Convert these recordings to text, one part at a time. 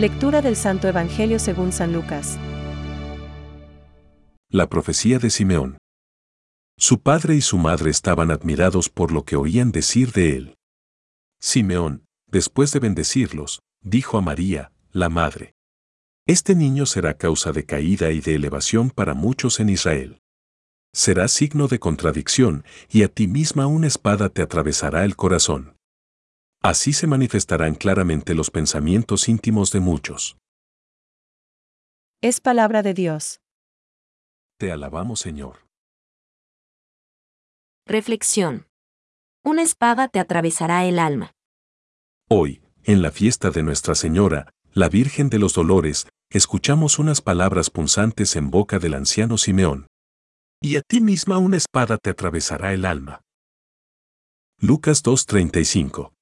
Lectura del Santo Evangelio según San Lucas. La profecía de Simeón. Su padre y su madre estaban admirados por lo que oían decir de él. Simeón, después de bendecirlos, dijo a María, la madre. Este niño será causa de caída y de elevación para muchos en Israel. Será signo de contradicción, y a ti misma una espada te atravesará el corazón. Así se manifestarán claramente los pensamientos íntimos de muchos. Es palabra de Dios. Te alabamos, Señor. Reflexión. Una espada te atravesará el alma. Hoy, en la fiesta de Nuestra Señora, la Virgen de los Dolores, escuchamos unas palabras punzantes en boca del anciano Simeón. Y a ti misma una espada te atravesará el alma. Lucas 2.35.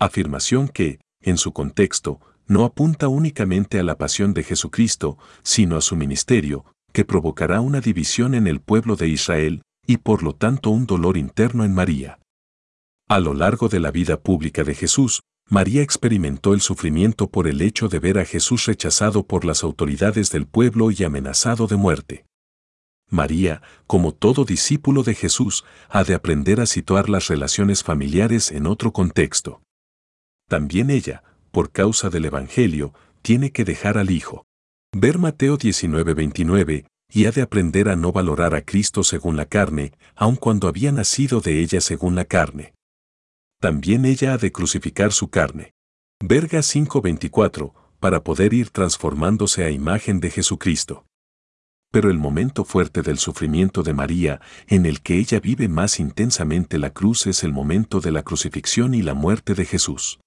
Afirmación que, en su contexto, no apunta únicamente a la pasión de Jesucristo, sino a su ministerio, que provocará una división en el pueblo de Israel, y por lo tanto un dolor interno en María. A lo largo de la vida pública de Jesús, María experimentó el sufrimiento por el hecho de ver a Jesús rechazado por las autoridades del pueblo y amenazado de muerte. María, como todo discípulo de Jesús, ha de aprender a situar las relaciones familiares en otro contexto. También ella, por causa del Evangelio, tiene que dejar al Hijo. Ver Mateo 19:29, y ha de aprender a no valorar a Cristo según la carne, aun cuando había nacido de ella según la carne también ella ha de crucificar su carne. Verga 5:24, para poder ir transformándose a imagen de Jesucristo. Pero el momento fuerte del sufrimiento de María, en el que ella vive más intensamente la cruz, es el momento de la crucifixión y la muerte de Jesús.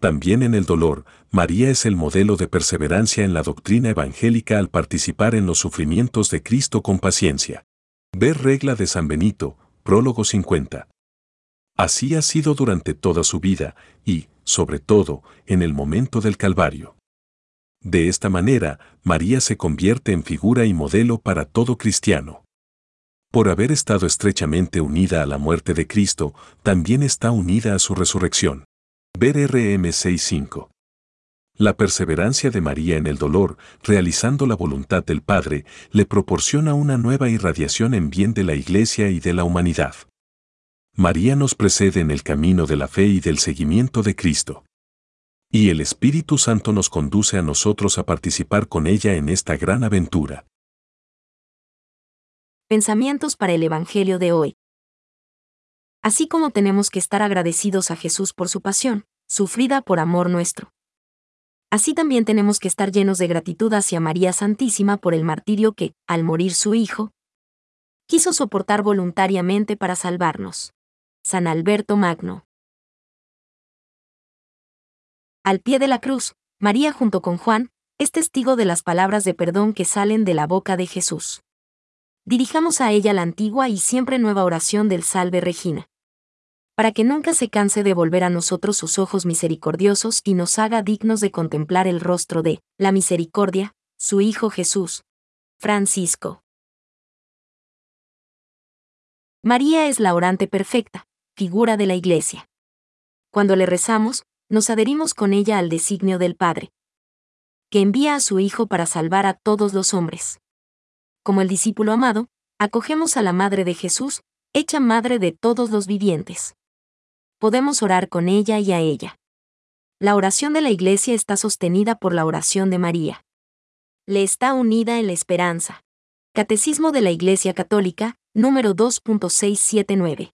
También en el dolor, María es el modelo de perseverancia en la doctrina evangélica al participar en los sufrimientos de Cristo con paciencia. Ver regla de San Benito, prólogo 50. Así ha sido durante toda su vida y, sobre todo, en el momento del Calvario. De esta manera, María se convierte en figura y modelo para todo cristiano. Por haber estado estrechamente unida a la muerte de Cristo, también está unida a su resurrección. Ver RM 6.5. La perseverancia de María en el dolor, realizando la voluntad del Padre, le proporciona una nueva irradiación en bien de la Iglesia y de la humanidad. María nos precede en el camino de la fe y del seguimiento de Cristo. Y el Espíritu Santo nos conduce a nosotros a participar con ella en esta gran aventura. Pensamientos para el Evangelio de hoy. Así como tenemos que estar agradecidos a Jesús por su pasión, sufrida por amor nuestro. Así también tenemos que estar llenos de gratitud hacia María Santísima por el martirio que, al morir su Hijo, quiso soportar voluntariamente para salvarnos. San Alberto Magno. Al pie de la cruz, María junto con Juan, es testigo de las palabras de perdón que salen de la boca de Jesús. Dirijamos a ella la antigua y siempre nueva oración del Salve Regina. Para que nunca se canse de volver a nosotros sus ojos misericordiosos y nos haga dignos de contemplar el rostro de la misericordia, su Hijo Jesús. Francisco. María es la orante perfecta, figura de la Iglesia. Cuando le rezamos, nos adherimos con ella al designio del Padre, que envía a su Hijo para salvar a todos los hombres. Como el discípulo amado, acogemos a la Madre de Jesús, hecha Madre de todos los vivientes. Podemos orar con ella y a ella. La oración de la Iglesia está sostenida por la oración de María. Le está unida en la esperanza. Catecismo de la Iglesia Católica, número 2.679.